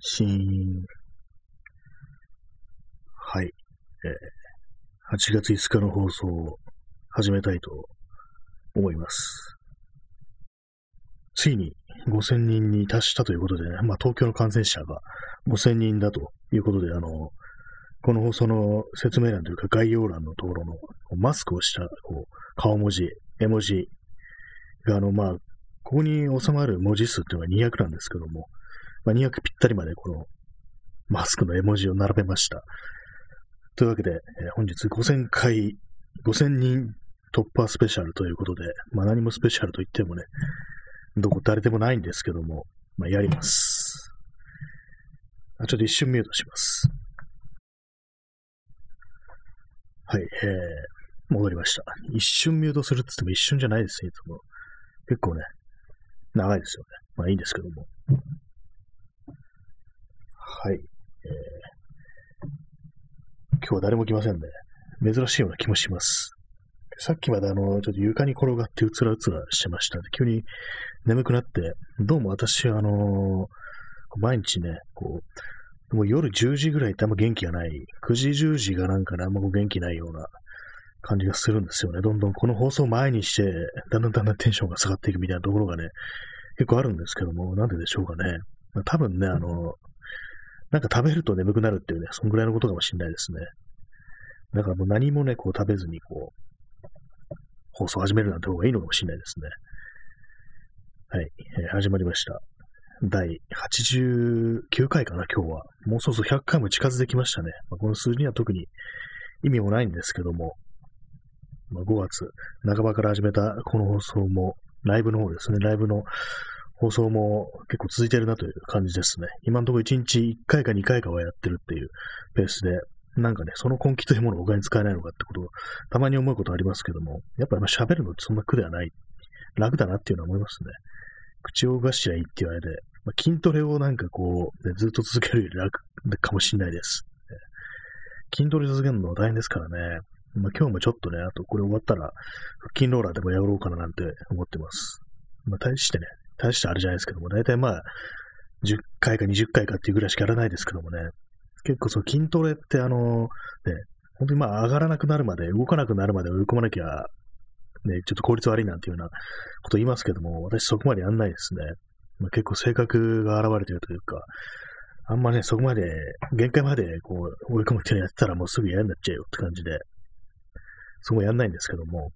シーン。はい。えー、8月5日の放送を始めたいと思います。ついに5000人に達したということで、ね、まあ東京の感染者が5000人だということで、あの、この放送の説明欄というか概要欄のところのマスクをしたこう顔文字、絵文字が、あの、まあ、ここに収まる文字数っていうのが200なんですけども、まあ、200ぴったりまでこのマスクの絵文字を並べました。というわけで、えー本日5000回、5000人突破スペシャルということで、まあ何もスペシャルと言ってもね、どこ誰でもないんですけども、まあやります。あちょっと一瞬ミュートします。はい、えー、戻りました。一瞬ミュートするって言っても一瞬じゃないですね、いつも。結構ね、長いですよね。まあいいんですけども。はい。えー、今日は誰も来ませんね。珍しいような気もします。さっきまであの、ちょっと床に転がってうつらうつらしてました、急に眠くなって、どうも私はあの毎日ね、こう、もう夜10時ぐらいってあんま元気がない、9時10時がなんかね、あんま元気ないような感じがするんですよね。どんどんこの放送を前にして、だんだんだんだんテンションが下がっていくみたいなところがね、結構あるんですけども、なんででしょうかね。まあ多分ね、あの、なんか食べると眠くなるっていうね、そんぐらいのことかもしれないですね。だからもう何もね、こう食べずにこう、放送始めるなんて方がいいのかもしれないですね。はい、えー始まりました。第89回かな、今日は。もうそろそろ100回も近づいてきましたね。まあ、この数字には特に意味もないんですけども、まあ、5月半ばから始めたこの放送も、ライブの方ですね、ライブの放送も結構続いてるなという感じですね。今のところ1日1回か2回かはやってるっていうペースで、なんかね、その根気というものを他に使えないのかってことをたまに思うことありますけども、やっぱり喋るのってそんな苦ではない。楽だなっていうのは思いますね。口を動かしちゃいいって言われて、まあ、筋トレをなんかこう、ね、ずっと続けるより楽かもしれないです。筋トレ続けるのは大変ですからね。まあ、今日もちょっとね、あとこれ終わったら、腹筋ローラーでもやろうかななんて思ってます。まあ、大してね、大してあれじゃないですけども、大体まあ、10回か20回かっていうぐらいしかやらないですけどもね、結構その筋トレってあの、ね、本当にまあ上がらなくなるまで、動かなくなるまで追い込まなきゃ、ね、ちょっと効率悪いなんていうようなこと言いますけども、私そこまでやんないですね。まあ、結構性格が現れてるというか、あんまね、そこまで、限界までこう追い込むっていうのやってたらもうすぐ嫌になっちゃうよって感じで、そこやんないんですけども、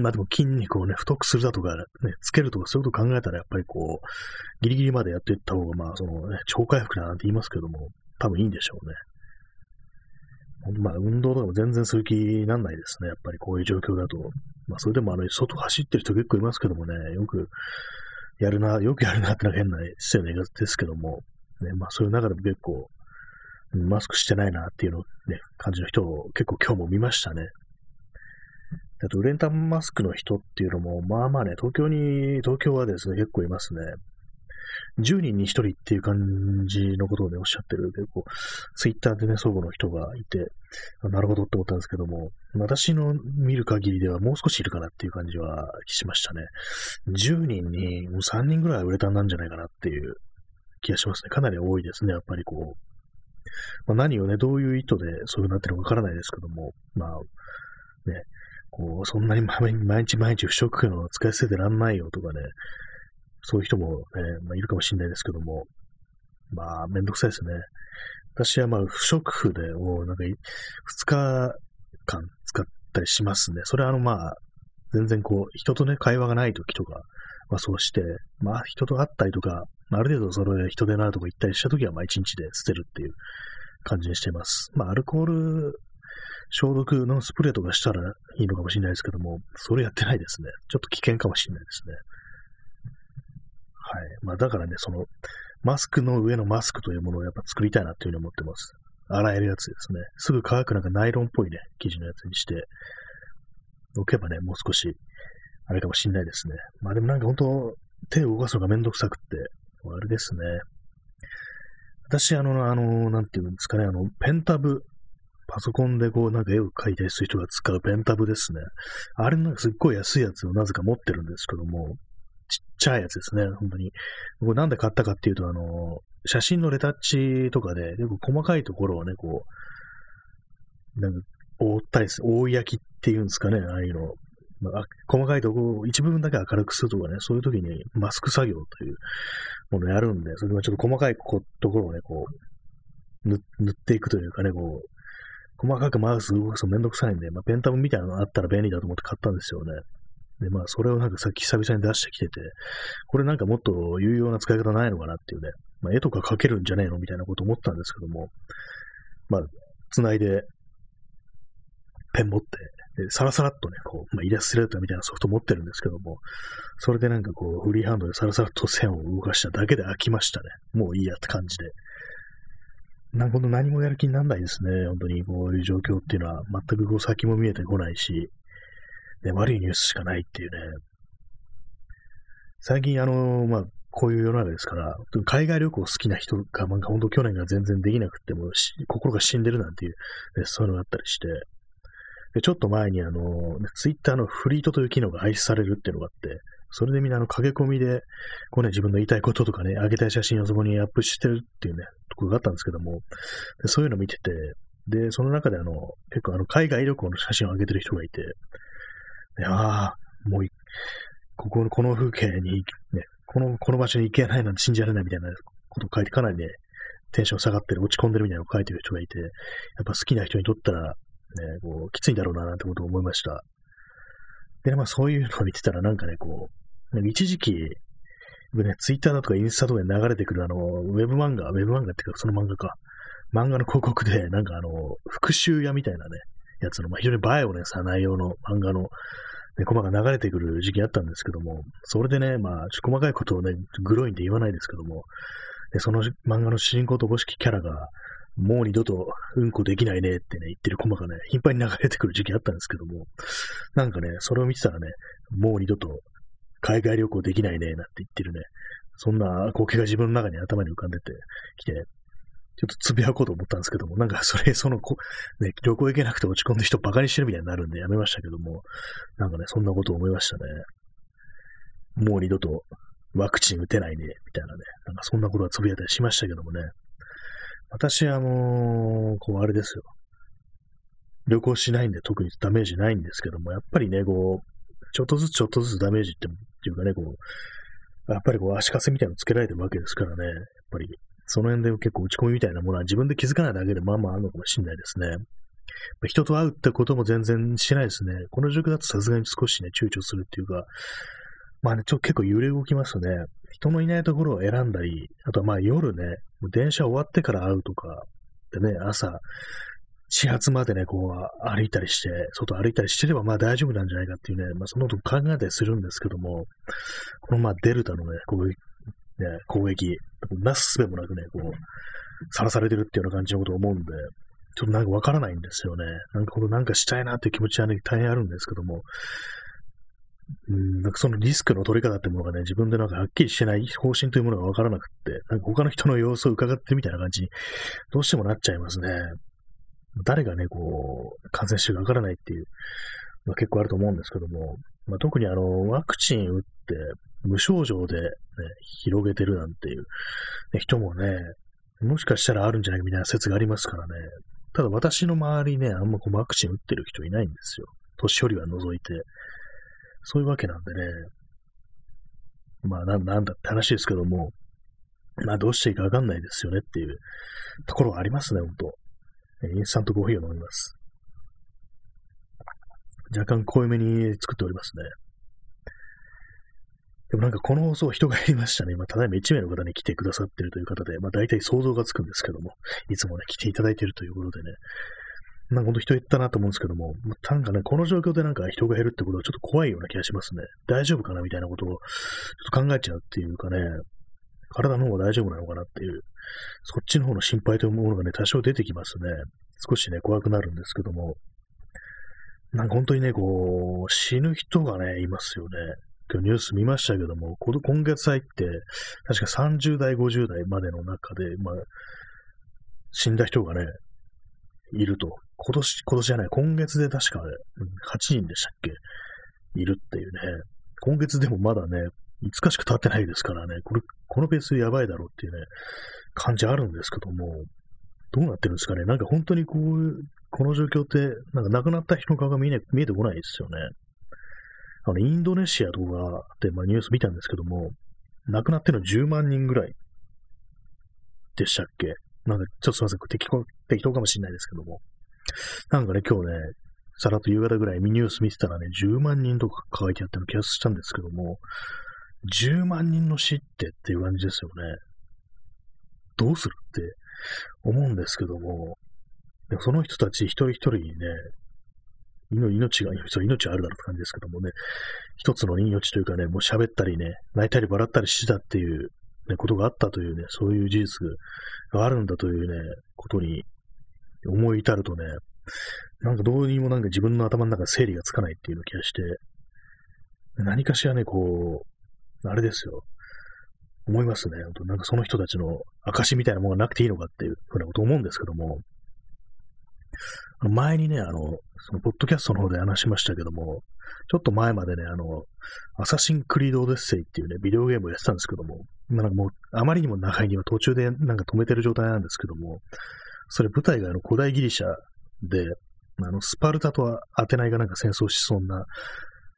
まあでも筋肉をね、太くするだとか、ね、つけるとかそういうこと考えたらやっぱりこう、ギリギリまでやっていった方が、まあそのね、超回復だなんて言いますけども、多分いいんでしょうね。まあ運動とかも全然する気になんないですね。やっぱりこういう状況だと。まあそれでもあの、外走ってる人結構いますけどもね、よくやるな、よくやるなってのは変な失礼な言い方ですけども、ね、まあそういう中でも結構、マスクしてないなっていうのね、感じの人を結構今日も見ましたね。あと、ウレンタンマスクの人っていうのも、まあまあね、東京に、東京はですね、結構いますね。10人に1人っていう感じのことをね、おっしゃってる、結構、ツイッターでね、相互の人がいて、なるほどって思ったんですけども、私の見る限りではもう少しいるかなっていう感じはしましたね。10人にもう3人ぐらいウレタンなんじゃないかなっていう気がしますね。かなり多いですね、やっぱりこう。まあ、何をね、どういう意図でそういうなってるのかわからないですけども、まあ、ね、こう、そんなに毎日毎日不織布の使い捨ててらんないよとかね、そういう人もね、まあ、いるかもしれないですけども、まあ、めんどくさいですね。私はまあ、不織布でもうなんか2日間使ったりしますね。それはあのまあ、全然こう、人とね、会話がない時とか、まあそうして、まあ人と会ったりとか、ある程度それ人でなるとこ行ったりした時はまあ一日で捨てるっていう感じにしています。まあアルコール消毒のスプレーとかしたらいいのかもしれないですけども、それやってないですね。ちょっと危険かもしれないですね。はい。まあだからね、その、マスクの上のマスクというものをやっぱ作りたいなというふうに思ってます。洗えるやつですね。すぐ乾くなんかナイロンっぽいね、生地のやつにして、置けばね、もう少し、あれかもしんないですね。まあでもなんか本当手を動かすのがめんどくさくって、あれですね。私、あの、あの、なんていうんですかね、あの、ペンタブ、パソコンでこう、なんか絵を描いたりする人が使うペンタブですね。あれなんかすっごい安いやつをなぜか持ってるんですけども、ちっちゃいやつですね、本当に。これなんで買ったかっていうと、あの、写真のレタッチとかで、結構細かいところをね、こう、なんか、覆ったりする、覆い焼きっていうんですかね、ああいうの。まあ、細かいところを一部分だけ明るくするとかね、そういう時にマスク作業というものをやるんで、それはちょっと細かいところをね、こう、塗っていくというかね、こう、細かくマウス動かすとめんどくさいんで、まあ、ペンタブみたいなのあったら便利だと思って買ったんですよね。で、まあ、それをなんかさっき久々に出してきてて、これなんかもっと有用な使い方ないのかなっていうね、まあ、絵とか描けるんじゃねえのみたいなこと思ったんですけども、まあ、繋いで、ペン持って、で、サラサラっとね、こう、まあ、イラストレーターみたいなソフト持ってるんですけども、それでなんかこう、フリーハンドでサラサラと線を動かしただけで飽きましたね。もういいやって感じで。なんか何もやる気にならないですね。本当にこういう状況っていうのは、全くこう先も見えてこないし、ね、悪いニュースしかないっていうね。最近あの、まあ、こういう世の中ですから、海外旅行好きな人が、なんか本当去年が全然できなくても、心が死んでるなんていう、ね、そういうのがあったりして、でちょっと前にあの、ツイッターのフリートという機能が廃止されるっていうのがあって、それでみんなあの駆け込みで、こうね、自分の言いたいこととかね、あげたい写真をそこにアップしてるっていうね、ところがあったんですけども、でそういうのを見てて、で、その中であの、結構あの、海外旅行の写真を上げてる人がいて、ああ、もうここの、この風景に、ね、この、この場所に行けないなんて信じられないみたいなことを書いて、かなりね、テンション下がってる、落ち込んでるみたいなのを書いてる人がいて、やっぱ好きな人にとったら、ね、こう、きついんだろうな、なんてことを思いました。で、まあそういうのを見てたらなんかね、こう、一時期、ね、ツイッターだとかインスタとかで流れてくるあの、ウェブ漫画、ウェブ漫画っていうかその漫画か、漫画の広告で、なんかあの、復讐屋みたいなね、やつの、まあ、非常にバイオレンスな内容の漫画の、ね、コマが流れてくる時期あったんですけども、それでね、まあ、細かいことをね、グロいんで言わないですけども、でその漫画の主人公とおぼしきキャラが、もう二度とうんこできないねってね、言ってるコマがね、頻繁に流れてくる時期あったんですけども、なんかね、それを見てたらね、もう二度と海外旅行できないね、なんて言ってるね、そんな光景が自分の中に頭に浮かんでてきて、ちょっとつぶやこうと思ったんですけども、なんかそれ、そのこ、ね、旅行行けなくて落ち込んで人バカにしてるみたいになるんでやめましたけども、なんかね、そんなこと思いましたね。もう二度とワクチン打てないね、みたいなね、なんかそんなことはつぶやいたりしましたけどもね。私はもう、こう、あれですよ。旅行しないんで特にダメージないんですけども、やっぱりね、こう、ちょっとずつちょっとずつダメージってっていうかね、こう、やっぱりこう足かせみたいなのつけられてるわけですからね、やっぱりその辺で結構打ち込みみたいなものは自分で気づかないだけでまあまああるのかもしれないですね。人と会うってことも全然しないですね。この状況だとさすがに少しね、躊躇するっていうか、まあね、ちょっと結構揺れ動きますね。人のいないところを選んだり、あとはまあ夜ね、電車終わってから会うとか、でね、朝、始発までね、こう歩いたりして、外歩いたりしてればまあ大丈夫なんじゃないかっていうね、まあそのこと考えたりするんですけども、このまあデルタのね、こういうね、攻撃、なすすべもなくね、こう、さらされてるっていうような感じのことを思うんで、ちょっとなんかわからないんですよね。なんかほどなんかしたいなっていう気持ちはね、大変あるんですけども、うん、なんかそのリスクの取り方ってものがね、自分でなんかはっきりしてない方針というものがわからなくって、なんか他の人の様子を伺ってみたいな感じに、どうしてもなっちゃいますね。誰がね、こう、感染してるかわからないっていうのは結構あると思うんですけども、まあ、特にあの、ワクチン打って、無症状で、ね、広げてるなんていう、ね、人もね、もしかしたらあるんじゃないかみたいな説がありますからね。ただ私の周りね、あんまこうワクチン打ってる人いないんですよ。年寄りは除いて。そういうわけなんでね。まあな、なんだって話ですけども、まあどうしていいかわかんないですよねっていうところはありますね、ほんと。インスタントコーヒーを飲みます。若干濃いめに作っておりますね。でもなんかこの放送人が減りましたね。今、ただいま1名の方に来てくださってるという方で、まあ大体想像がつくんですけども、いつもね、来ていただいているということでね、なんかほんと人減ったなと思うんですけども、なんかね、この状況でなんか人が減るってことはちょっと怖いような気がしますね。大丈夫かなみたいなことをちょっと考えちゃうっていうかね、体の方が大丈夫なのかなっていう、そっちの方の心配というものがね、多少出てきますね。少しね、怖くなるんですけども、なんか本当にね、こう、死ぬ人がね、いますよね。今日ニュース見ましたけども、今月入って、確か30代、50代までの中で、まあ、死んだ人がね、いると。今年、今年じゃない、今月で確か、ね、8人でしたっけ？いるっていうね。今月でもまだね、5日しか経ってないですからね、これ、このペースやばいだろうっていうね、感じあるんですけども、どうなってるんですかね。なんか本当にこういう、この状況って、なんか亡くなった人の顔が見え見えてこないですよね。あの、インドネシアとかで、まあ、ニュース見たんですけども、亡くなってるの10万人ぐらいでしたっけなんか、ちょっとすいません、適当適当かもしれないですけども。なんかね、今日ね、さらっと夕方ぐらいニュース見てたらね、10万人とか書いてあったの気がしたんですけども、10万人の死ってっていう感じですよね。どうするって思うんですけども、でもその人たち一人一人にね、命が、それ命あるだろうって感じですけどもね、一つの命というかね、もう喋ったりね、泣いたり笑ったりしてたっていう、ね、ことがあったというね、そういう事実があるんだというね、ことに思い至るとね、なんかどうにもなんか自分の頭の中整理がつかないっていう気がして、何かしらね、こう、あれですよ。思いますね。なんかその人たちの証みたいなものがなくていいのかっていうふうなこと思うんですけども、前にね、あの、そのポッドキャストの方で話しましたけども、ちょっと前までね、あの、アサシンクリードオデッセイっていうね、ビデオゲームをやってたんですけども、今なんかもう、あまりにも長いには途中でなんか止めてる状態なんですけども、それ舞台があの古代ギリシャで、あの、スパルタとアテナイがなんか戦争しそうな、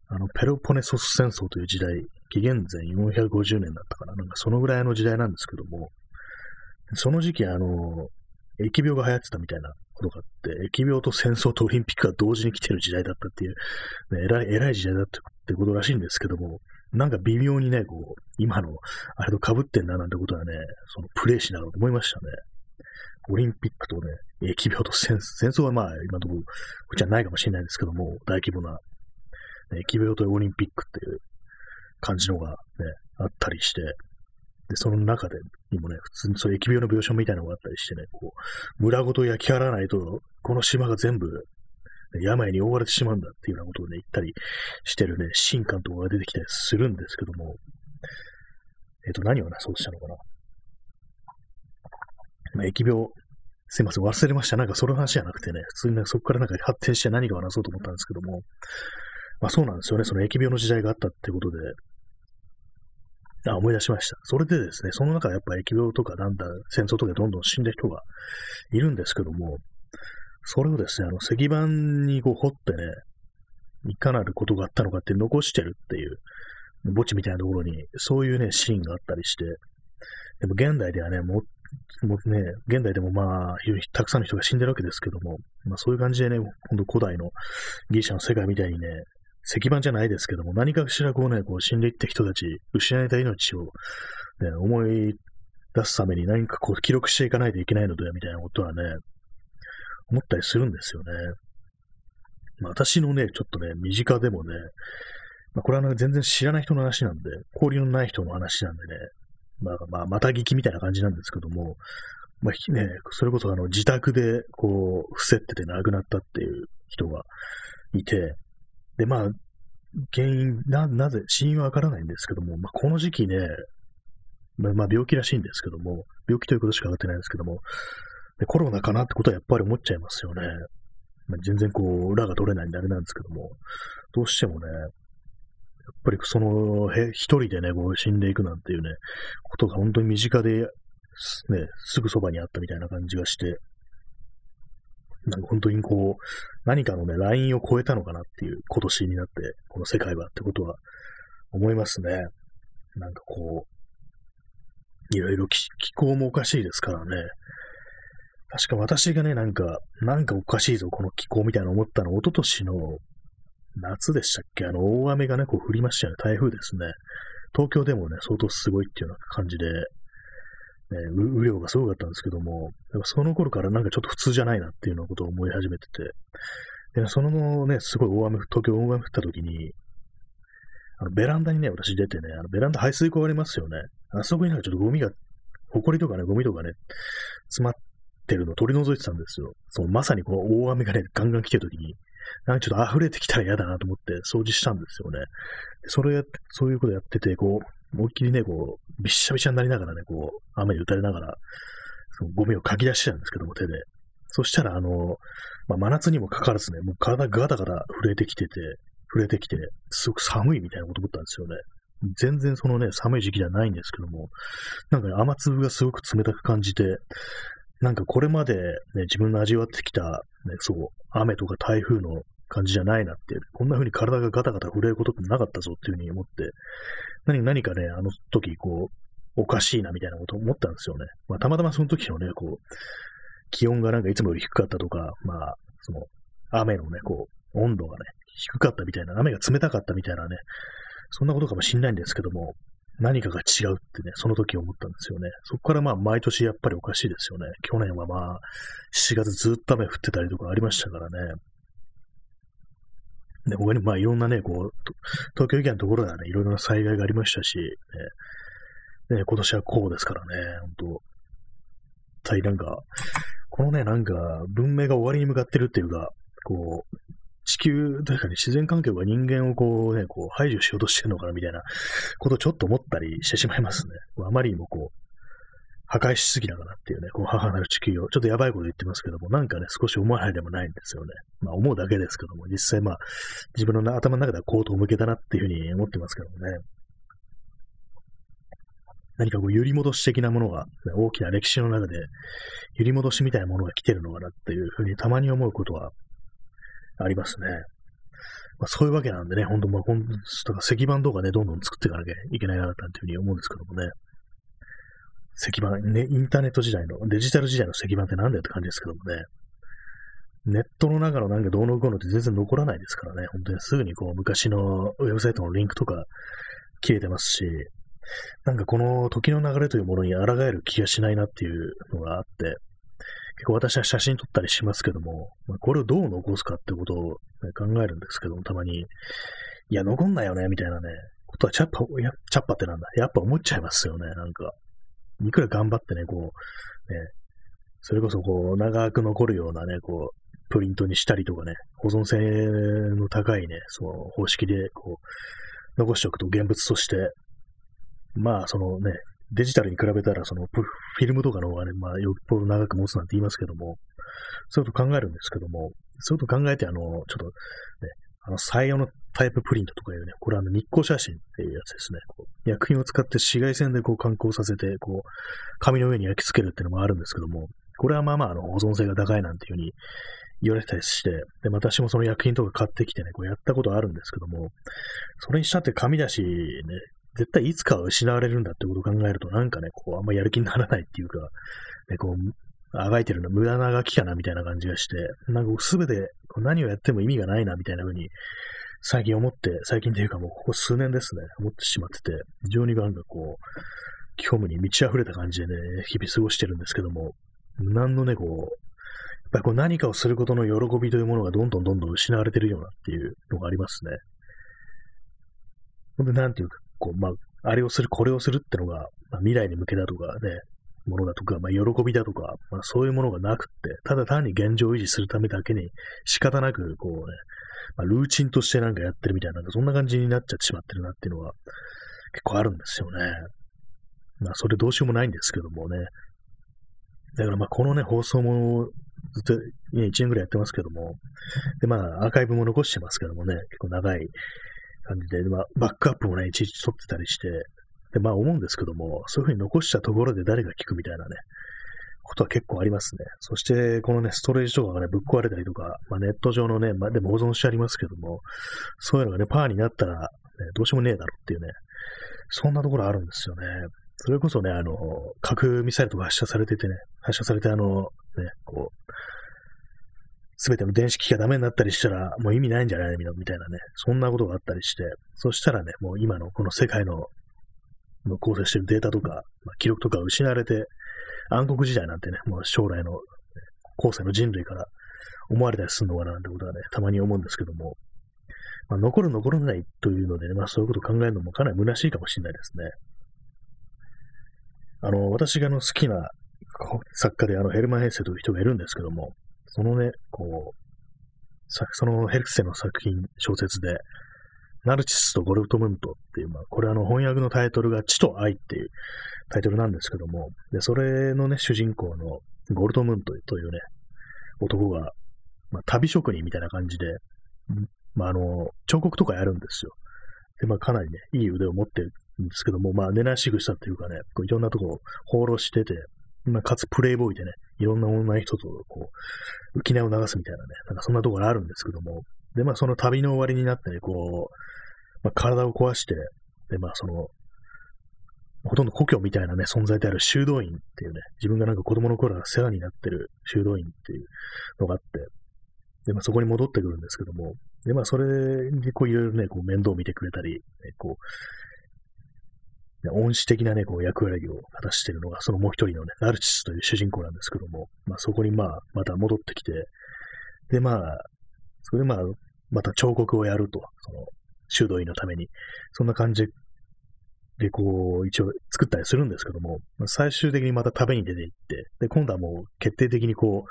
あの、ペロポネソス戦争という時代、紀元前450年だったかな、なんかそのぐらいの時代なんですけども、その時期、あの、疫病が流行ってたみたいなことがあって、疫病と戦争とオリンピックが同時に来てる時代だったっていう、ね、偉い、偉い時代だったってことらしいんですけども、なんか微妙にね、こう、今の、あれと被ってんななんてことはね、そのプレイしながら思いましたね。オリンピックとね、疫病と戦戦争はまあ、今のところ、こっちはないかもしれないですけども、大規模な、疫病とオリンピックっていう感じのがね、あったりして、で、その中でにもね、普通にそう疫病の病床みたいなのがあったりしてね、こう、村ごと焼き払わないと、この島が全部、病に覆われてしまうんだっていうようなことをね、言ったりしてるね、神官とかが出てきたりするんですけども、えっ、と、何をね、そうしたのかな。まあ、疫病、すいません、忘れました。なんかその話じゃなくてね、普通になんかそこからなんか発展して何かを話そうと思ったんですけども、まあそうなんですよね、その疫病の時代があったってことで、あ、思い出しました。それでですね、その中やっぱ疫病とかなんだん、戦争とかどんどん死んだ人がいるんですけども、それをですね、あの、石板にこう掘ってね、いかなることがあったのかって残してるっていう、墓地みたいなところに、そういうね、シーンがあったりして、でも現代ではね、ももうね、現代でもまあ、たくさんの人が死んでるわけですけども、まあそういう感じでね、ほんと古代のギリシャの世界みたいにね、石板じゃないですけども、何かしらこうね、こう死んでいった人たち、失えた命を、ね、思い出すために何かこう記録していかないといけないのではみたいなことはね、思ったりするんですよね。まあ、私のね、ちょっとね、身近でもね、まあ、これは、ね、全然知らない人の話なんで、交流のない人の話なんでね、まあ、まあ、また聞きみたいな感じなんですけども、まあ、ね、それこそあの自宅でこう、伏せってて亡くなったっていう人がいて、で、まあ、原因、な、なぜ、死因はわからないんですけども、まあ、この時期ね、まあ、病気らしいんですけども、病気ということしか分かってないんですけども、でコロナかなってことはやっぱり思っちゃいますよね。まあ、全然こう、裏が取れないんであれなんですけども、どうしてもね、やっぱりその、へ一人でね、こう死んでいくなんていうね、ことが本当に身近で、ね、すぐそばにあったみたいな感じがして、なんか本当にこう、何かのね、ラインを超えたのかなっていう今年になって、この世界はってことは思いますね。なんかこう、いろいろ気候もおかしいですからね。確か私がね、なんか、なんかおかしいぞ、この気候みたいな思ったの、一昨年の夏でしたっけ？あの、大雨がね、こう降りましたよね。台風ですね。東京でもね、相当すごいっていうような感じで、ね、雨量がすごかったんですけども、その頃からなんかちょっと普通じゃないなっていうようなことを思い始めてて、でその後ね、すごい大雨、東京大雨降った時に、あのベランダにね、私出てね、あのベランダ排水溝ありますよね。あそこになんかちょっとゴミが、埃とかね、ゴミとかね、詰まってるのを取り除いてたんですよ。そのまさにこの大雨がね、ガンガン来てる時に、なんかちょっと溢れてきたら嫌だなと思って掃除したんですよね。それやって、そういうことやってて、こう、思いっきりね、こう、びしゃびしゃになりながらね、こう、雨に打たれながら、そのゴミをかき出してたんですけども、手で。そしたら、あの、まあ、真夏にもかかわらずね、もう体ガタガタ震えてきてて、震えてきて、すごく寒いみたいなこと思ったんですよね。全然そのね、寒い時期ではないんですけども、なんか、ね、雨粒がすごく冷たく感じて、なんかこれまでね、自分の味わってきた、ね、そう、雨とか台風の感じじゃないなって、こんな風に体がガタガタ震えることってなかったぞっていう風に思って、何何かね、あの時、こう、おかしいなみたいなこと思ったんですよね。まあ、たまたまその時のね、こう、気温がなんかいつもより低かったとか、まあ、その、雨のね、こう、温度がね、低かったみたいな、雨が冷たかったみたいなね、そんなことかもしんないんですけども、何かが違うってね、その時思ったんですよね。そこからまあ毎年やっぱりおかしいですよね。去年はまあ7月ずっと雨降ってたりとかありましたからね。で、他にまあいろんなね、こう、東京以外のところではね、いろいろな災害がありましたし、ね、ね今年はこうですからね、本当対なんか、このね、なんか文明が終わりに向かってるっていうか、こう、地球というかね、自然環境が人間をこうね、こう排除しようとしてるのかなみたいなことをちょっと思ったりしてしまいますね。あまりにもこう、破壊しすぎだからっていうね、この母なる地球を、ちょっとやばいこと言ってますけども、なんかね、少し思わないでもないんですよね。まあ思うだけですけども、実際まあ、自分の頭の中ではコートを向けたなっていうふうに思ってますけどもね。何かこう、揺り戻し的なものが、大きな歴史の中で、揺り戻しみたいなものが来てるのかなっていうふうにたまに思うことはありますね。まあ、そういうわけなんでね、本当まあ、ほんとか石板とかね、どんどん作っていかなきゃいけないな、なんていうふうに思うんですけどもね。石板、ね、インターネット時代の、デジタル時代の石板ってなんだよって感じですけどもね。ネットの中のなんかどうのこうのって全然残らないですからね。本当にすぐにこう昔のウェブサイトのリンクとか切れてますし、なんかこの時の流れというものに抗える気がしないなっていうのがあって、結構私は写真撮ったりしますけども、まあ、これをどう残すかってことを、ね、考えるんですけども、たまに、いや、残んないよね、みたいなね、ことはチャッパ、やチャッパってなんだ、やっぱ思っちゃいますよね、なんか。いくら頑張ってね、こう、ね、それこそこう、長く残るようなね、こう、プリントにしたりとかね、保存性の高いね、その方式で、こう、残しておくと現物として、まあ、そのね、デジタルに比べたら、そのフィルムとかの方がね、まあ、よっぽど長く持つなんて言いますけども、そういうこと考えるんですけども、そういうこと考えて、あの、ちょっとね、あの、採用のタイププリントとかいうね、これあの日光写真っていうやつですね。こう薬品を使って紫外線でこう観光させて、こう、紙の上に焼き付けるっていうのもあるんですけども、これはまあまああの保存性が高いなんていうふうに言われたりして、で、私もその薬品とか買ってきてね、こうやったことあるんですけども、それにしたって紙だし、ね、絶対いつかは失われるんだってことを考えると、なんかね、こう、あんまやる気にならないっていうか、ね、こう、あがいてるの無駄なあがきかなみたいな感じがして、なんかすべて何をやっても意味がないなみたいな風に最近思って、最近というかもうここ数年ですね、思ってしまってて、非常になんかこう、虚無に満ち溢れた感じでね、日々過ごしてるんですけども、何のね、こう、やっぱりこう何かをすることの喜びというものがどんどんどんどん失われてるようなっていうのがありますね。ほんで、なんていうか、こう、まあ、あれをする、これをするってのが、まあ、未来に向けだとかね、ものだとか、まあ、喜びだとか、まあ、そういうものがなくって、ただ単に現状維持するためだけに仕方なく、こうね、まあ、ルーチンとしてなんかやってるみたいな、なんかそんな感じになっちゃってしまってるなっていうのは結構あるんですよね。まあ、それどうしようもないんですけどもね。だからまあ、このね、放送もずっと、ね、1年ぐらいやってますけども、で、まあ、アーカイブも残してますけどもね、結構長い感じで、まあ、バックアップもね、いちいち撮ってたりして、で、まあ思うんですけども、そういうふうに残したところで誰が聞くみたいなね、ことは結構ありますね。そして、このね、ストレージとかがね、ぶっ壊れたりとか、まあ、ネット上のね、まあ、でも保存してありますけども、そういうのがね、パーになったら、ね、どうしようもねえだろっていうね、そんなところあるんですよね。それこそね、あの、核ミサイルとか発射されててね、発射されてあの、ね、こう、すべての電子機器がダメになったりしたら、もう意味ないんじゃないのみたいなね、そんなことがあったりして、そしたらね、もう今のこの世界の構成してるデータとか、まあ、記録とか失われて、暗黒時代なんてね、もう将来の後世の人類から思われたりするのかななんてことはね、たまに思うんですけども、まあ、残る残らないというのでね、まあそういうことを考えるのもかなり虚しいかもしれないですね。あの、私がの好きな作家であのヘルマン・ヘッセという人がいるんですけども、そのね、こう、そのヘルセの作品、小説で、ナルチスとゴルトムントっていう、まあ、これあの翻訳のタイトルが地と愛っていうタイトルなんですけども、で、それのね、主人公のゴルトムーントというね、男が、まあ、旅職人みたいな感じで、まあ、あの、彫刻とかやるんですよ。で、まあかなりね、いい腕を持ってるんですけども、まあ寝なしぐしたっていうかね、こういろんなとこを放浪してて、まあかつプレイボーイでね、いろんな女の人とこう、浮き名を流すみたいなね、なんかそんなところあるんですけども、で、まあその旅の終わりになってね、こう、まあ、体を壊して、で、まあその、ほとんど故郷みたいなね、存在である修道院っていうね、自分がなんか子供の頃から世話になってる修道院っていうのがあって、で、まあそこに戻ってくるんですけども、で、まあそれにこういろいろね、こう面倒を見てくれたり、ね、こう、恩師的なね、こう役割を果たしているのが、そのもう一人のね、ナルチスという主人公なんですけども、まあそこにまあ、また戻ってきて、で、まあ、それでまあ、また彫刻をやると、その、修道院のために、そんな感じで、こう、一応作ったりするんですけども、最終的にまた食べに出て行って、で、今度はもう決定的にこ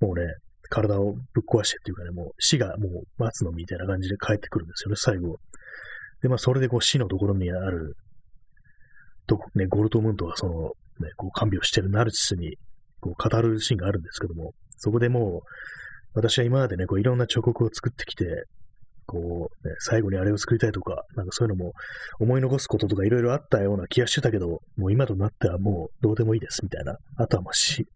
う、もうね、体をぶっ壊してっていうかね、もう死がもう待つのみたいな感じで帰ってくるんですよね、最後。で、まあ、それでこう死のところにある、とね、ゴルトムントがその、ね、こう看病してるナルチスに、こう語るシーンがあるんですけども、そこでもう、私は今までね、こういろんな彫刻を作ってきて、こう、ね、最後にあれを作りたいとか、なんかそういうのも思い残すこととかいろいろあったような気がしてたけど、もう今となってはもうどうでもいいですみたいな。あとはもう死、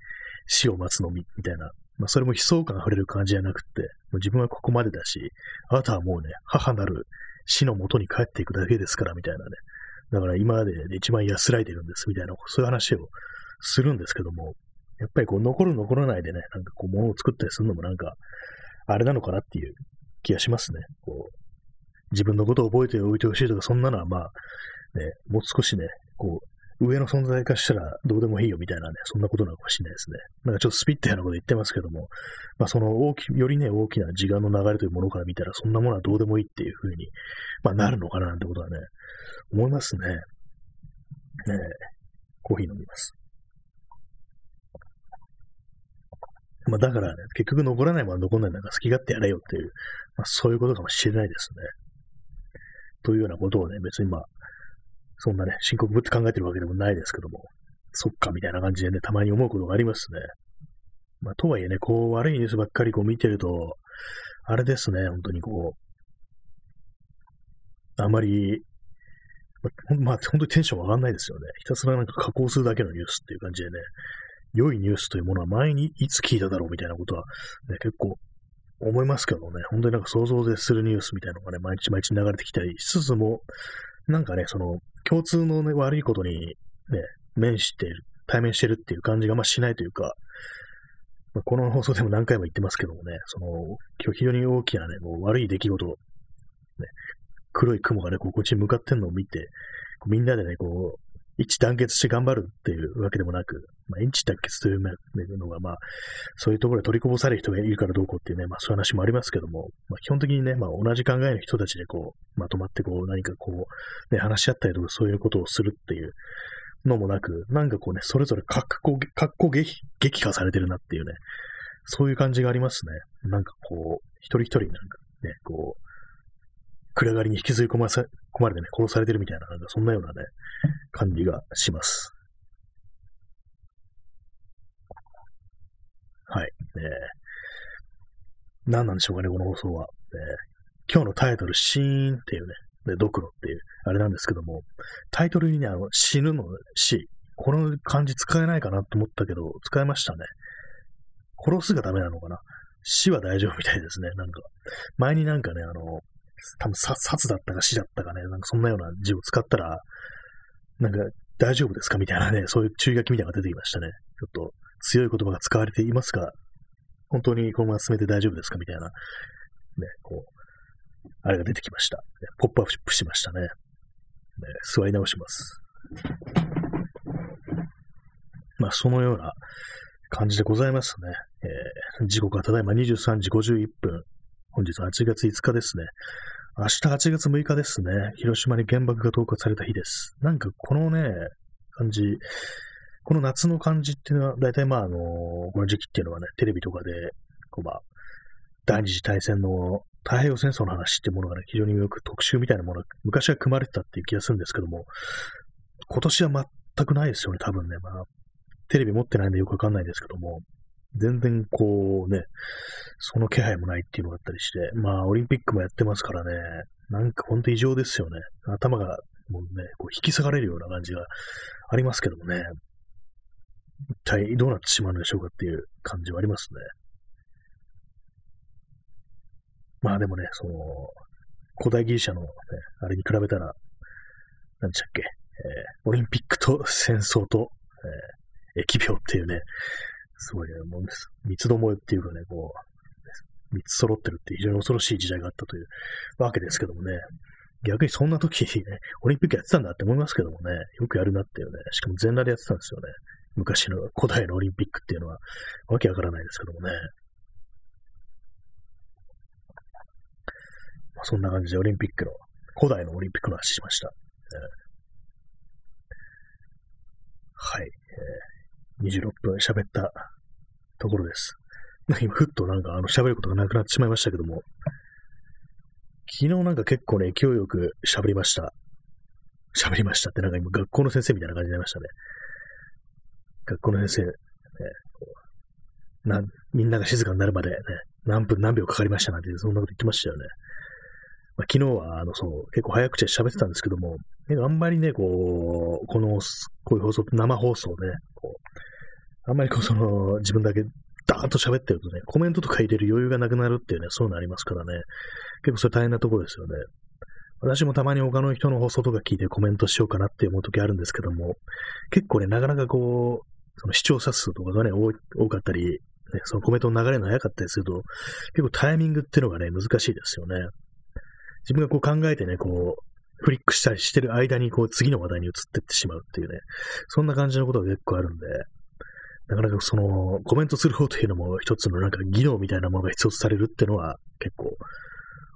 死を待つのみ、みたいな。まあそれも悲壮感溢れる感じじゃなくて、もう自分はここまでだし、あとはもうね、母なる死の元に帰っていくだけですからみたいなね。だから今までで一番安らいでるんですみたいな、そういう話をするんですけども、やっぱりこう残る残らないでね、なんかこう物を作ったりするのもなんか、あれなのかなっていう気がしますね。こう、自分のことを覚えておいてほしいとか、そんなのはまあ、ね、もう少しね、こう、上の存在化したらどうでもいいよみたいなね、そんなことなのかもしれないですね。なんかちょっとスピッタようなこと言ってますけども、まあその大き、よりね、大きな時間の流れというものから見たら、そんなものはどうでもいいっていうふうに、まあなるのかななんてことはね、思いますね。ねコーヒー飲みます。まあだからね、結局残らないものは残んないんだから好き勝手やれよっていう、まあそういうことかもしれないですね。というようなことをね、別にまあ、そんなね、深刻ぶって考えてるわけでもないですけども、そっかみたいな感じでね、たまに思うことがありますね。まあとはいえね、こう悪いニュースばっかりこう見てると、あれですね、本当にこう、あまり、ままあ、本当にテンション上がんないですよね。ひたすらなんか加工するだけのニュースっていう感じでね、良いニュースというものは前にいつ聞いただろうみたいなことは、ね、結構思いますけどね、本当になんか想像でするニュースみたいなのがね、毎日毎日流れてきたりしつつも、なんかね、その共通のね、悪いことにね、面している、対面してるっていう感じがまあしないというか、まあ、この放送でも何回も言ってますけどもね、その、今日非常に大きなね、もう悪い出来事、ね、黒い雲がね、ここっちに向かってんのを見て、みんなでね、こう、一致団結して頑張るっていうわけでもなく、まあ、一致団結というのが、まあ、そういうところで取りこぼされる人がいるからどうこうっていうね、まあ、そういう話もありますけども、まあ、基本的にね、まあ、同じ考えの人たちでこう、まとまってこう、何かこう、ね、話し合ったりとか、そういうことをするっていうのもなく、なんかこうね、それぞれ格好、格好激激化されてるなっていうね、そういう感じがありますね。なんかこう、一人一人なんかね、こう、暗がりに引きずり込ませ、込まれてね、殺されてるみたいな、なんかそんなようなね、感じがします。はい。えー、何なんでしょうかね、この放送は。えー、今日のタイトル、シーンっていうね、で、ドクロっていう、あれなんですけども、タイトルにね、あの、死ぬの死、この漢字使えないかなと思ったけど、使えましたね。殺すがダメなのかな死は大丈夫みたいですね。なんか、前になんかね、あの、多分、殺だったか死だったかね、なんかそんなような字を使ったら、なんか大丈夫ですかみたいなね、そういう注意書きみたいなのが出てきましたね。ちょっと強い言葉が使われていますが、本当にこのまま進めて大丈夫ですか？みたいな、ね、こう、あれが出てきました。ポップアップしましたね。ね座り直します。まあ、そのような感じでございますね。えー、時刻はただいま23時51分。本日8月5日ですね。明日8月6日ですね。広島に原爆が投下された日です。なんかこのね、感じ、この夏の感じっていうのは、大体まああの、この時期っていうのはね、テレビとかで、こうまあ、第二次大戦の太平洋戦争の話っていうものがね、非常によく特集みたいなものが昔は組まれてたっていう気がするんですけども、今年は全くないですよね、多分ね。まあ、テレビ持ってないんでよくわかんないですけども、全然こうね、その気配もないっていうのがあったりして、まあオリンピックもやってますからね、なんかほんと異常ですよね。頭がもうね、こう引き下がれるような感じがありますけどもね。一体どうなってしまうのでしょうかっていう感じはありますね。まあでもね、その、古代ギリシャの、ね、あれに比べたら、何でしたっけ、えー、オリンピックと戦争と、えー、疫病っていうね、すごいね、もう三つどもえっていうかね、こう、三つ揃ってるって非常に恐ろしい時代があったというわけですけどもね、逆にそんな時にね、オリンピックやってたんだって思いますけどもね、よくやるなっていうね、しかも全裸でやってたんですよね。昔の古代のオリンピックっていうのは、わけわからないですけどもね。まあ、そんな感じでオリンピックの、古代のオリンピックの話しました。えー、はい、えー。26分喋ったところです。今、ふっとなんかあの喋ることがなくなってしまいましたけども、昨日なんか結構ね、勢いよく喋りました。喋りましたって、なんか今学校の先生みたいな感じになりましたね。学校の先生、ね、なみんなが静かになるまでね、何分何秒かかりましたなんて、そんなこと言ってましたよね。まあ、昨日は、あの、そう、結構早口で喋ってたんですけども、あんまりね、こう、この、こういう放送、生放送ね、こう、あんまりこう、その、自分だけダーンと喋ってるとね、コメントとか入れる余裕がなくなるっていうね、そういうのありますからね、結構それ大変なところですよね。私もたまに他の人の放送とか聞いてコメントしようかなって思う時あるんですけども、結構ね、なかなかこう、その視聴者数とかがね、多かったり、ね、そのコメントの流れの早かったりすると、結構タイミングっていうのがね、難しいですよね。自分がこう考えてね、こう、フリックしたりしてる間に、こう、次の話題に移ってってしまうっていうね、そんな感じのことが結構あるんで、なかなかその、コメントする方というのも一つのなんか技能みたいなものが必要とされるっていうのは結構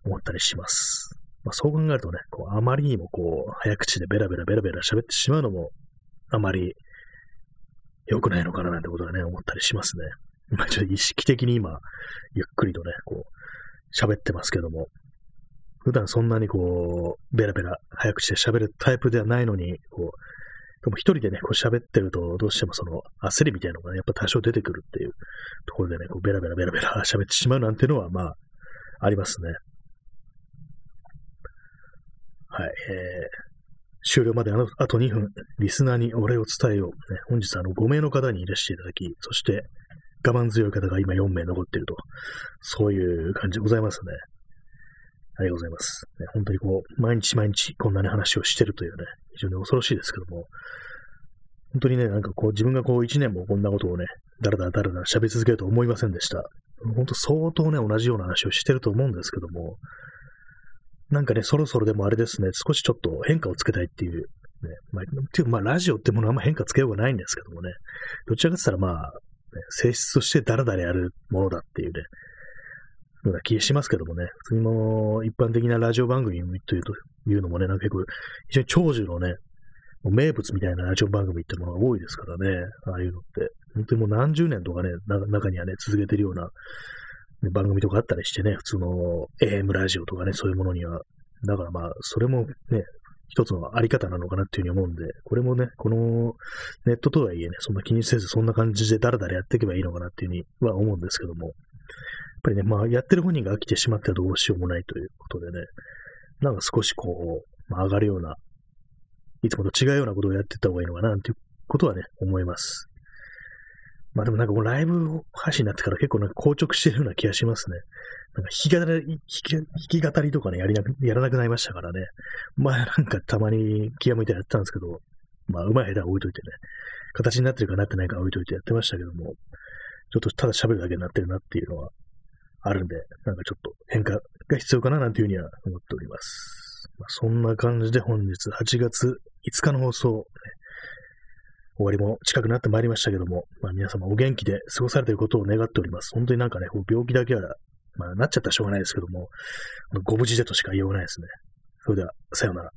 思ったりします。まあそう考えるとね、こうあまりにもこう、早口でベラベラベラベラ喋ってしまうのも、あまり良くないのかななんてことはね、思ったりしますね。まあちょっと意識的に今、ゆっくりとね、こう、喋ってますけども、普段そんなにこう、ベラベラ早口で喋るタイプではないのに、こう、でも一人でね、こう喋ってると、どうしてもその焦りみたいなのが、ね、やっぱ多少出てくるっていうところでね、こうベラベラベラベラ 喋ってしまうなんてのは、まあ、ありますね。はい、えー、終了まであのあと2分、リスナーにお礼を伝えよう。ね、本日あの5名の方にいらしていただき、そして我慢強い方が今4名残っていると、そういう感じでございますね。ありがとうございます。ね、本当にこう、毎日毎日こんなに話をしてるというね、非常に恐ろしいですけども、本当にね、なんかこう、自分がこう、1年もこんなことをね、だらだらだらだら喋り続けると思いませんでした。本当相当ね、同じような話をしてると思うんですけども、なんかね、そろそろでもあれですね、少しちょっと変化をつけたいっていう、ね、まあ、っていうまあ、ラジオってものはあんま変化つけようがないんですけどもね、どちらかって言ったらまあ、ね、性質としてダラダラやるものだっていうね、ような気しますけどもね、普通の一般的なラジオ番組というというのもね、なんか結構、非常に長寿のね、名物みたいなラジオ番組ってものが多いですからね、ああいうのって。本当にもう何十年とかね、中にはね、続けてるような、番組とかあったりしてね、普通の AM ラジオとかね、そういうものには。だからまあ、それもね、一つのあり方なのかなっていうふうに思うんで、これもね、このネットとはいえね、そんな気にせず、そんな感じでダラダラやっていけばいいのかなっていうふうには思うんですけども、やっぱりね、まあ、やってる本人が飽きてしまってはどうしようもないということでね、なんか少しこう、まあ、上がるような、いつもと違うようなことをやっていった方がいいのかな、っていうことはね、思います。まあでもなんかこうライブ配信になってから結構なんか硬直してるような気がしますね。なんか弾き語り、弾き語りとかね、やりなく、やらなくなりましたからね。前なんかたまに気が向いてやってたんですけど、まあ上手い下手は置いといてね、形になってるかなってないか置いといてやってましたけども、ちょっとただ喋るだけになってるなっていうのはあるんで、なんかちょっと変化が必要かななんていうふうには思っております。まあ、そんな感じで本日8月5日の放送、終わりも近くなってまいりましたけども、まあ、皆様お元気で過ごされていることを願っております。本当になんかね、病気だけは、まあ、なっちゃったらしょうがないですけども、ご無事でとしか言いようがないですね。それでは、さようなら。